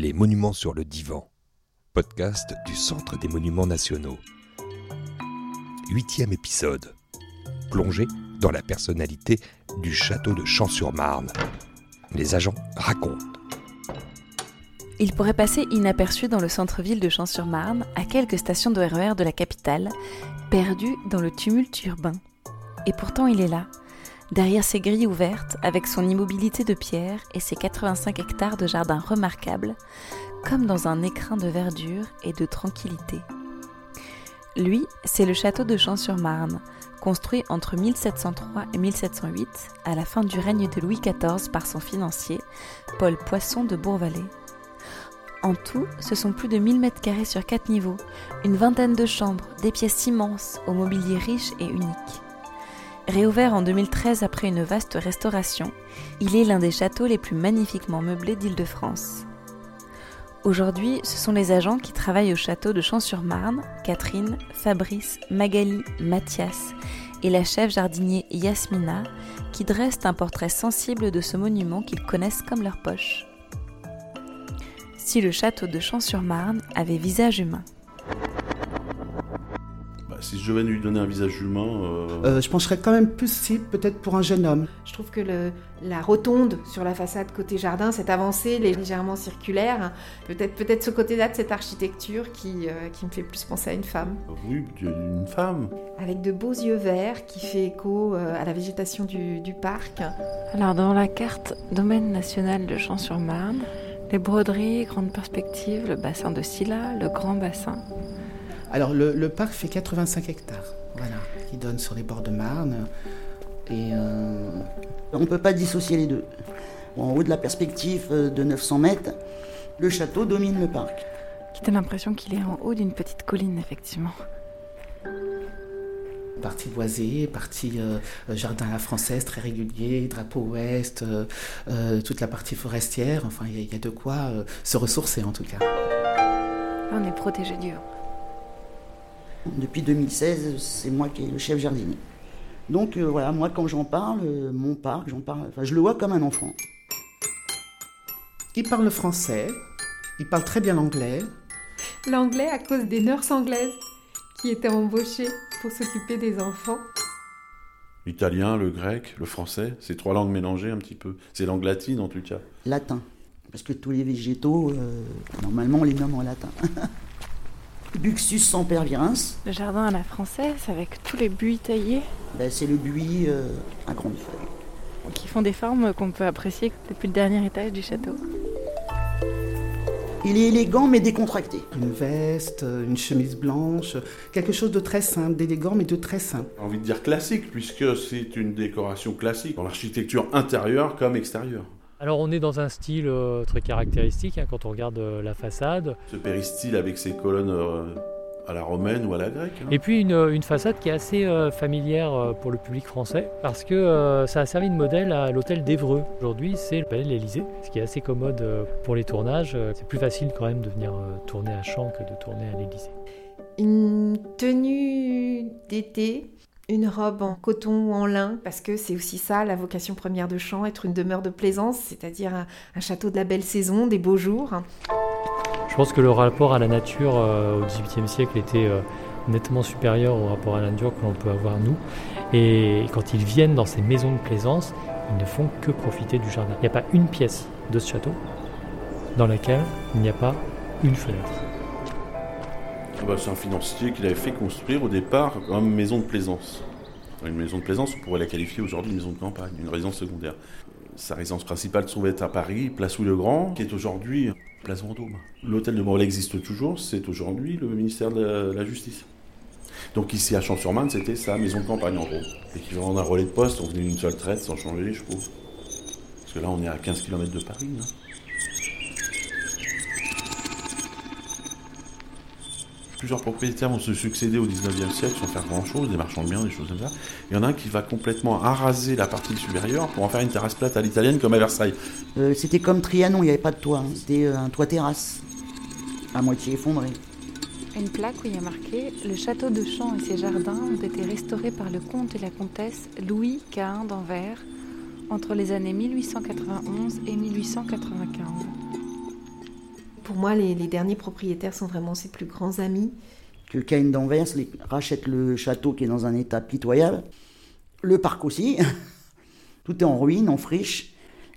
Les monuments sur le divan, podcast du Centre des monuments nationaux. Huitième épisode. Plongé dans la personnalité du château de Champs-sur-Marne. Les agents racontent. Il pourrait passer inaperçu dans le centre-ville de Champs-sur-Marne, à quelques stations de RER de la capitale, perdu dans le tumulte urbain. Et pourtant il est là, derrière ses grilles ouvertes, avec son immobilité de pierre et ses 85 hectares de jardin remarquables, comme dans un écrin de verdure et de tranquillité. Lui, c'est le château de Champs-sur-Marne, construit entre 1703 et 1708, à la fin du règne de Louis XIV par son financier, Paul Poisson de Bourvalet. En tout, ce sont plus de 1000 mètres carrés sur 4 niveaux, une vingtaine de chambres, des pièces immenses, au mobilier riche et unique. Réouvert en 2013 après une vaste restauration, il est l'un des châteaux les plus magnifiquement meublés d'Île-de-France. Aujourd'hui, ce sont les agents qui travaillent au château de Champs-sur-Marne, Catherine, Fabrice, Magali, Mathias et la chef jardinier Yasmina, qui dressent un portrait sensible de ce monument qu'ils connaissent comme leur poche. Si le château de Champs-sur-Marne avait visage humain. Si je devais lui donner un visage humain. euh, Euh, je pencherais quand même plus si, peut-être pour un jeune homme. Je trouve que le- la rotonde sur la façade côté jardin, cette avancée elle est légèrement circulaire, peut-être peut-être ce côté-là de cette architecture qui, euh, qui me fait plus penser à une femme, Oui, d'une femme. avec de beaux yeux verts qui fait écho euh, à la végétation du, du parc. Alors dans la carte domaine national de Champs-sur-Marne, les broderies, grandes perspectives, le bassin de Silla, le grand bassin. Alors, le, le parc fait 85 hectares, voilà, qui donne sur les bords de Marne. Et euh, on ne peut pas dissocier les deux. En haut de la perspective euh, de 900 mètres, le château domine le parc. Qui donne l'impression qu'il est en haut d'une petite colline, effectivement. Partie boisée, partie euh, jardin à la française, très régulier, drapeau ouest, euh, euh, toute la partie forestière. Enfin, il y, a- il y a de quoi se ressourcer en tout cas. On est protégé du vent. Depuis 2016, c'est moi qui est le chef jardinier. Donc euh, voilà, moi quand j'en parle, euh, mon parc, j'en parle, enfin, je le vois comme un enfant. Il parle le français, il parle très bien l'anglais. L'anglais à cause des nurses anglaises qui étaient embauchées pour s'occuper des enfants. L'italien, le grec, le français, c'est trois langues mélangées un petit peu. C'est langue latine en tout cas. Latin. Parce que tous les végétaux, euh, normalement, on les nomme en latin. Buxus sempervirens, Le jardin à la française, avec tous les buis taillés, ben, c'est le buis euh, à grande feuille. qui font des formes qu'on peut apprécier depuis le dernier étage du château. Il est élégant mais décontracté. Une veste, une chemise blanche, quelque chose de très simple, d'élégant mais de très simple. J'ai envie de dire classique, puisque c'est une décoration classique, dans l'architecture intérieure comme extérieure. Alors on est dans un style euh, très caractéristique hein, quand on regarde euh, la façade. Ce péristyle avec ses colonnes euh, à la romaine ou à la grecque. hein. Et puis une, une façade qui est assez euh, familière euh, pour le public français parce que euh, ça a servi de modèle à l'hôtel d'Evreux. Aujourd'hui c'est le palais de l'Élysée, ce qui est assez commode euh, pour les tournages. C'est plus facile quand même de venir euh, tourner à Champs que de tourner à l'Élysée. Une tenue d'été, une robe en coton ou en lin, parce que c'est aussi ça la vocation première de Champs, être une demeure de plaisance, c'est-à-dire un, un château de la belle saison, des beaux jours. Je pense que le rapport à la nature euh, au XVIIIe siècle était euh, nettement supérieur au rapport à la nature que l'on peut avoir nous. Et quand ils viennent dans ces maisons de plaisance, ils ne font que profiter du jardin. Il n'y a pas une pièce de ce château dans laquelle il n'y a pas une fenêtre. Ah bah, c'est un financier qui l'avait fait construire au départ comme maison de plaisance. Une maison de plaisance, on pourrait la qualifier aujourd'hui de maison de campagne, une résidence secondaire. Sa résidence principale se trouvait à Paris, place Louis-le-Grand, qui est aujourd'hui place Vendôme. L'hôtel de Morlaix existe toujours, c'est aujourd'hui le ministère de la, Justice. Donc ici à Champs-sur-Marne, c'était sa maison de campagne en gros. L'équivalent d'un relais de poste, on venait d'une seule traite sans changer, je trouve. Parce que là, on est à 15 km de Paris. hein. Plusieurs propriétaires vont se succéder au 19e siècle sans faire grand-chose, des marchands de biens, des choses comme ça. Il y en a un qui va complètement araser la partie supérieure pour en faire une terrasse plate à l'italienne comme à Versailles. Euh, c'était comme Trianon, il n'y avait pas de toit. hein. C'était euh, un toit terrasse, à moitié effondré. Une plaque où il y a marqué Le château de Champs et ses jardins ont été restaurés par le comte et la comtesse Louis Cain d'Anvers entre les années 1891 et 1895. Pour moi, les, les derniers propriétaires sont vraiment ses plus grands amis. Que Cain d'Anvers rachète le château qui est dans un état pitoyable. Le parc aussi. Tout est en ruine, en friche.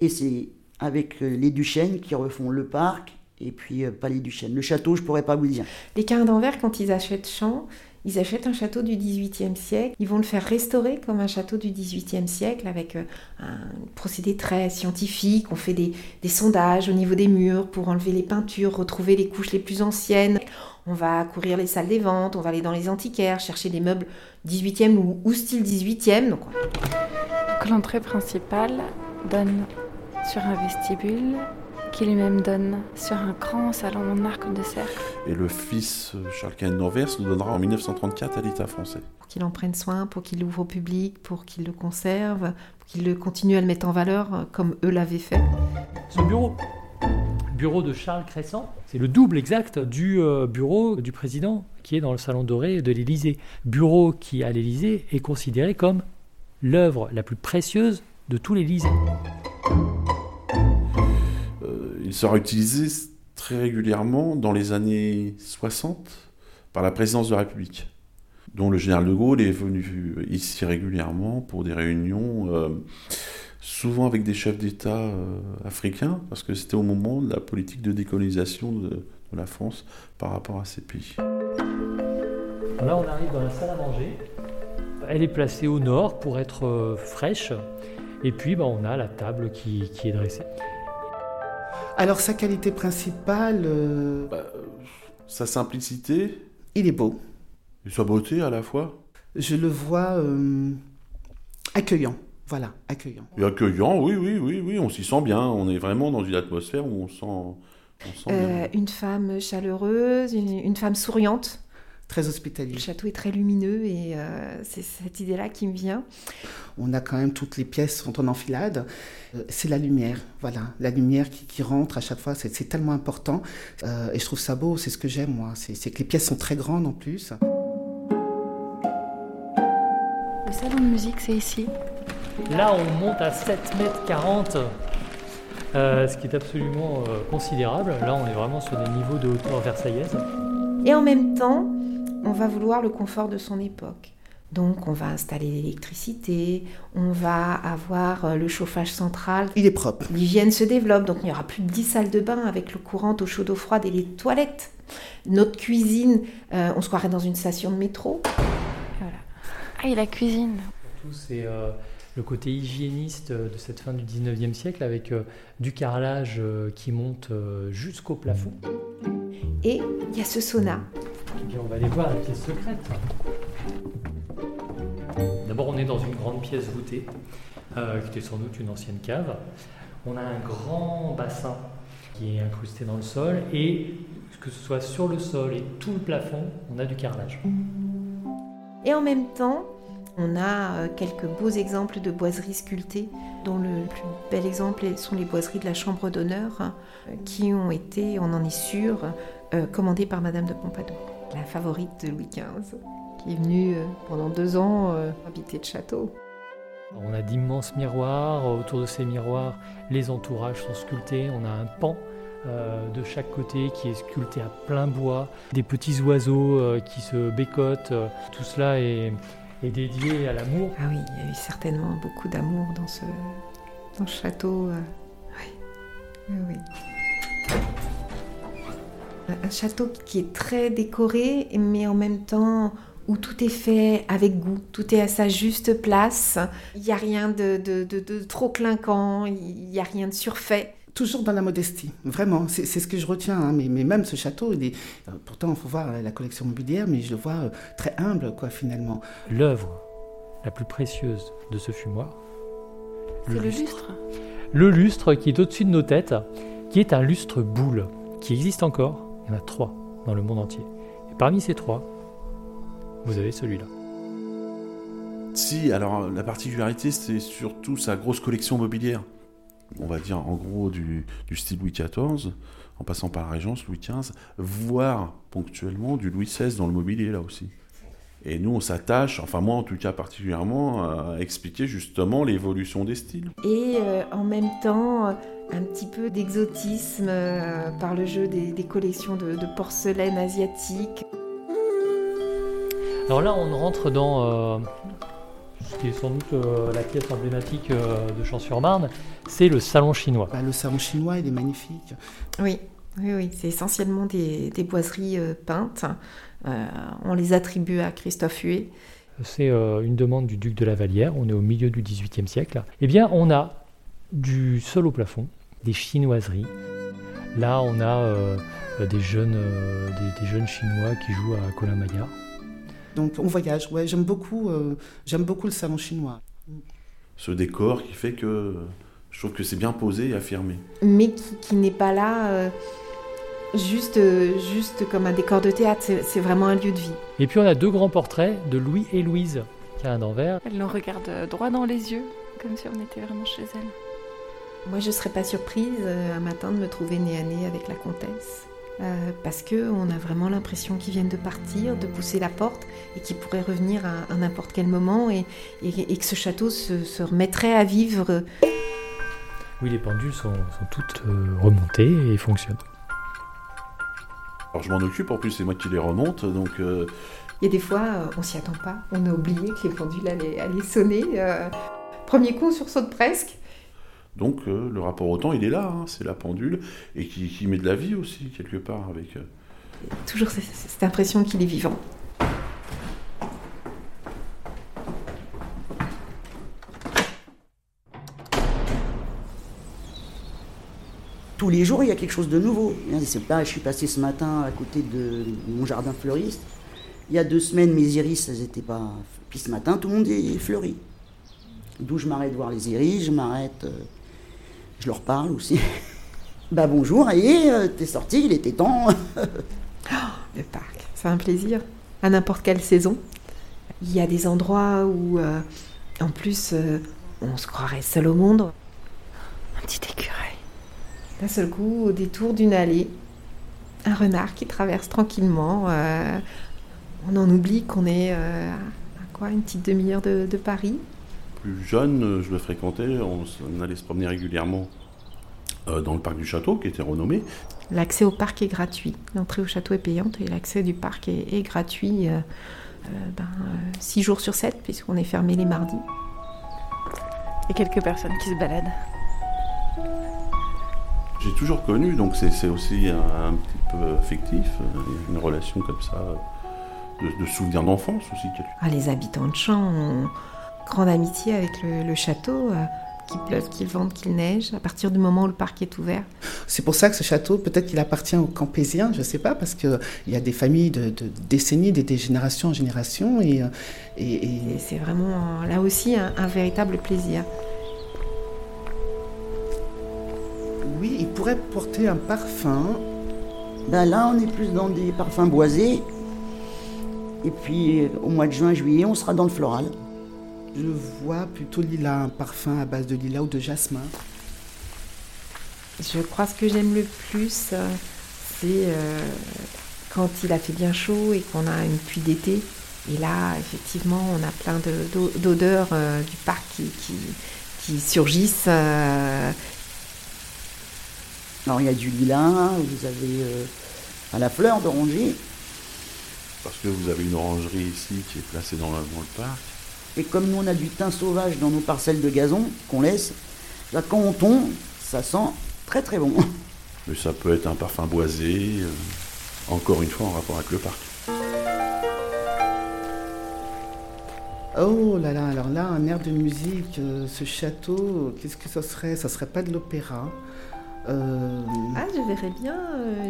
Et c'est avec euh, les Duchesnes qui refont le parc et puis euh, pas les Duchesnes. Le château, je pourrais pas vous dire. Les Cains d'Anvers, quand ils achètent Champs, ils achètent un château du XVIIIe siècle. Ils vont le faire restaurer comme un château du XVIIIe siècle avec euh, un procédé très scientifique. On fait des, sondages au niveau des murs pour enlever les peintures, retrouver les couches les plus anciennes. On va courir les salles des ventes, on va aller dans les antiquaires, chercher des meubles 18e ou, style 18e. Donc, Donc l'entrée principale donne sur un vestibule qui lui-même donne sur un grand salon en arc de cercle. Et le fils Charles Cain d'Anvers le donnera en 1934 à l'État français. pour qu'il en prenne soin, pour qu'il l'ouvre au public, pour qu'il le conserve, pour qu'il le continue à le mettre en valeur euh, comme eux l'avaient fait. Ce bureau, bureau de Charles Crescent, c'est le double exact du euh, bureau du président qui est dans le salon doré de l'Élysée. Bureau qui, à l'Élysée, est considéré comme l'œuvre la plus précieuse de tout l'Élysée. Il sera utilisé très régulièrement dans les années 60 par la présidence de la République, dont le général de Gaulle est venu ici régulièrement pour des réunions, euh, souvent avec des chefs d'État euh, africains, parce que c'était au moment de la politique de décolonisation de, la France par rapport à ces pays. Là, on arrive dans la salle à manger. Elle est placée au nord pour être euh, fraîche. Et puis, bah, on a la table qui est dressée. Alors sa qualité principale, euh, Bah, euh, sa simplicité il est beau. et sa beauté à la fois, Je le vois euh, accueillant. Voilà, accueillant. et accueillant, oui, oui, oui, oui, on s'y sent bien, on est vraiment dans une atmosphère où on sent, on sent bien. Une femme chaleureuse, une, une femme souriante. Très hospitalier. Le château est très lumineux et euh, c'est cette idée-là qui me vient. On a quand même toutes les pièces sont en enfilade. Euh, C'est la lumière, voilà, la lumière qui, qui rentre à chaque fois, c'est c'est tellement important. Euh, et je trouve ça beau, c'est ce que j'aime moi. C'est c'est que les pièces sont très grandes en plus. Le salon de musique, c'est ici. Là, on monte à 7 mètres 40, euh, ce qui est absolument euh, considérable. Là, on est vraiment sur des niveaux de hauteur versaillaise. Et en même temps, on va vouloir le confort de son époque. Donc on va installer l'électricité, on va avoir euh, le chauffage central. Il est propre. L'hygiène se développe, donc il n'y aura plus de 10 salles de bain avec l'eau courante, eau chaude, eau froide et les toilettes. Notre cuisine, euh, on se croirait dans une station de métro. Voilà. Ah, et la cuisine. C'est euh, le côté hygiéniste de cette fin du 19e siècle avec euh, du carrelage euh, qui monte euh, jusqu'au plafond. Et il y a ce sauna. On va aller voir la pièce secrète. D'abord, on est dans une grande pièce voûtée, euh, qui était sans doute une ancienne cave. On a un grand bassin qui est incrusté dans le sol, et que ce soit sur le sol et tout le plafond, on a du carrelage. Et en même temps, on a euh, quelques beaux exemples de boiseries sculptées, dont le plus bel exemple sont les boiseries de la Chambre d'honneur, euh, qui ont été, on en est sûr, commandées par Madame de Pompadour, la favorite de Louis XV, qui est venue euh, pendant deux ans euh, habiter le château. On a d'immenses miroirs, autour de ces miroirs, les entourages sont sculptés, on a un pan euh, de chaque côté qui est sculpté à plein bois, des petits oiseaux euh, qui se bécotent, euh, tout cela est, est dédié à l'amour. Ah oui, il y a eu certainement beaucoup d'amour dans ce, dans ce château. euh, oui, oui, oui. Un château qui est très décoré, mais en même temps où tout est fait avec goût, tout est à sa juste place. Il n'y a rien de, de- de- de trop clinquant, il n'y a rien de surfait. Toujours dans la modestie, vraiment. C'est ce que je retiens. hein. Mais, mais même ce château, il est, euh, pourtant, il faut voir la collection mobilière, mais je le vois euh, très humble, quoi, finalement. L'œuvre la plus précieuse de ce fumoir, C'est le lustre. Le lustre qui est au-dessus de nos têtes, qui est un lustre boule, qui existe encore. Il y en a trois dans le monde entier. Et parmi ces trois, vous avez celui-là. Si, alors la particularité, c'est surtout sa grosse collection mobilière. On va dire en gros du, style Louis XIV, en passant par la Régence, Louis XV, voire ponctuellement du Louis XVI dans le mobilier là aussi. Et nous, on s'attache, enfin moi en tout cas particulièrement, à expliquer justement l'évolution des styles. Et euh, en même temps, un petit peu d'exotisme euh, par le jeu des, des collections de, de porcelaine asiatique. Alors là, on rentre dans euh, ce qui est sans doute euh, la pièce emblématique euh, de Champs-sur-Marne, c'est le salon chinois. Bah, le salon chinois, il est magnifique. Oui, oui, oui. C'est essentiellement des, des boiseries euh, peintes. Euh, on les attribue à Christophe Huet. C'est euh, une demande du duc de la Vallière, on est au milieu du XVIIIe siècle. Eh bien, on a du sol au plafond, des chinoiseries. Là, on a euh, des, jeunes, euh, des, des jeunes Chinois qui jouent à Colin Maillard. Donc on voyage, ouais, j'aime beaucoup, euh, j'aime beaucoup le salon chinois. Ce décor qui fait que je trouve que c'est bien posé et affirmé. mais qui, qui n'est pas là euh, juste, euh, juste comme un décor de théâtre, c'est vraiment un lieu de vie. Et puis, on a deux grands portraits de Louis et Louise, qui a un d'envers. Elle nous regarde euh, droit dans les yeux, comme si on était vraiment chez elle. Moi, je ne serais pas surprise euh, un matin de me trouver nez à nez avec la comtesse. euh, parce que on a vraiment l'impression qu'ils viennent de partir, de pousser la porte et qu'ils pourraient revenir à, à n'importe quel moment et, et- et que ce château se, se remettrait à vivre. Oui, les pendules sont, sont toutes remontées et fonctionnent. Alors je m'en occupe, en plus c'est moi qui les remonte, donc euh, Il y a des fois, euh, on s'y attend pas. On a oublié que les pendules allaient, allaient sonner. euh. Premier coup, on sursaute presque. donc euh, le rapport au temps il est là, hein, c'est la pendule, et qui, qui met de la vie aussi quelque part avec... Toujours cette, cette impression qu'il est vivant. Tous les jours, il y a quelque chose de nouveau. Pas, je suis passé ce matin à côté de mon jardin fleuriste. Il y a deux semaines, mes iris, elles étaient pas. Puis ce matin, tout le monde est fleuri. D'où je m'arrête voir les iris, je m'arrête. euh, je leur parle aussi. bah bonjour, et euh, t'es sorti, il était temps. Le parc, c'est un plaisir. À n'importe quelle saison. Il y a des endroits où, euh, en plus, on se croirait seul au monde. Un petit écureuil. D'un seul coup, au détour d'une allée, un renard qui traverse tranquillement. euh, on en oublie qu'on est euh, à quoi, une petite demi-heure de, de Paris. Plus jeune, euh, je le fréquentais, on, allait se promener régulièrement euh, dans le parc du château qui était renommé. L'accès au parc est gratuit. L'entrée au château est payante et l'accès du parc est, est gratuit euh, euh, ben, 6 jours sur 7 puisqu'on est fermé les mardis. Il y a quelques personnes qui se baladent. J'ai toujours connu, donc c'est aussi un, un petit peu affectif, euh, une relation comme ça, euh, de, de souvenirs d'enfance aussi. Ah, les habitants de Champs ont grande amitié avec le, le château, euh, qu'il pleuve, qu'il vente, qu'il neige, à partir du moment où le parc est ouvert. C'est pour ça que ce château, peut-être qu'il appartient aux Campésiens, je ne sais pas, parce qu'il y a des familles de, de décennies, des, des générations en génération, et, euh, et- et Et c'est vraiment euh, là aussi un, un véritable plaisir. Oui, il pourrait porter un parfum. Ben là, on est plus dans des parfums boisés. Et puis, euh, au mois de juin, juillet, on sera dans le floral. Je vois plutôt lilas, un parfum à base de lilas ou de jasmin. Je crois ce que j'aime le plus, euh, c'est euh, quand il a fait bien chaud et qu'on a une pluie d'été. Et là, effectivement, on a plein de- d'o- d'odeurs euh, du parc qui, qui, qui surgissent. euh, Alors, il y a du lilas, vous avez euh, à la fleur d'oranger. Parce que vous avez une orangerie ici qui est placée dans le, dans le parc. Et comme nous, on a du thym sauvage dans nos parcelles de gazon qu'on laisse, là, quand on tombe, ça sent très très bon. Mais ça peut être un parfum boisé, euh, encore une fois en rapport avec le parc. Oh là là, alors là, un air de musique, euh, ce château, qu'est-ce que ça serait? Ça serait pas de l'opéra. Euh, Ah, je verrais bien euh,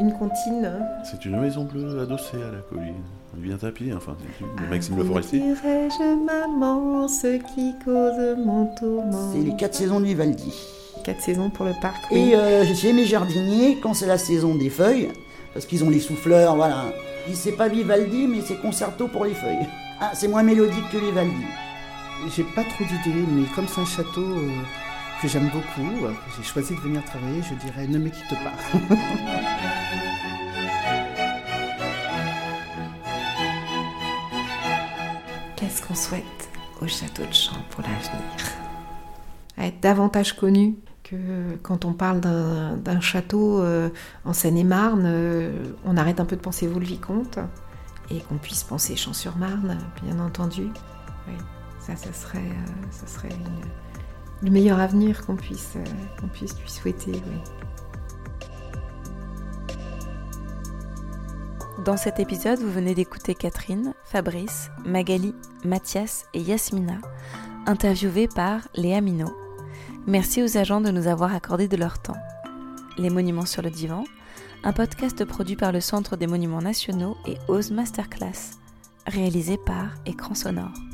une, une comptine. C'est une maison bleue adossée à la colline. On vient à pied, enfin, c'est Ah, Maxime Le Forestier. dirais-je, maman, ce qui cause mon tourment. C'est les quatre saisons de Vivaldi. Quatre saisons pour le parc, oui. Et euh, j'ai mes jardiniers, quand c'est la saison des feuilles, parce qu'ils ont les souffleurs, voilà. Ils c'est pas Vivaldi, mais c'est concerto pour les feuilles. Ah, c'est moins mélodique que Vivaldi. J'ai pas trop d'idées, mais comme c'est un château euh, que j'aime beaucoup, j'ai choisi de venir travailler, je dirais ne me quitte pas. ce qu'on souhaite au château de Champ pour l'avenir? Être davantage connu que quand on parle d'un château euh, en Seine-et-Marne, euh, on arrête un peu de penser Vaux-le-Vicomte et qu'on puisse penser Champs-sur-Marne, bien entendu. Ça, ça serait, euh, ça serait le meilleur avenir qu'on puisse, qu'on puisse lui souhaiter. Dans cet épisode, vous venez d'écouter Catherine, Fabrice, Magali, Mathias et Yasmina, interviewés par Léa Minot. Merci aux agents de nous avoir accordé de leur temps. Les Monuments sur le Divan, un podcast produit par le Centre des Monuments Nationaux et Ose Masterclass, réalisé par Écran Sonore.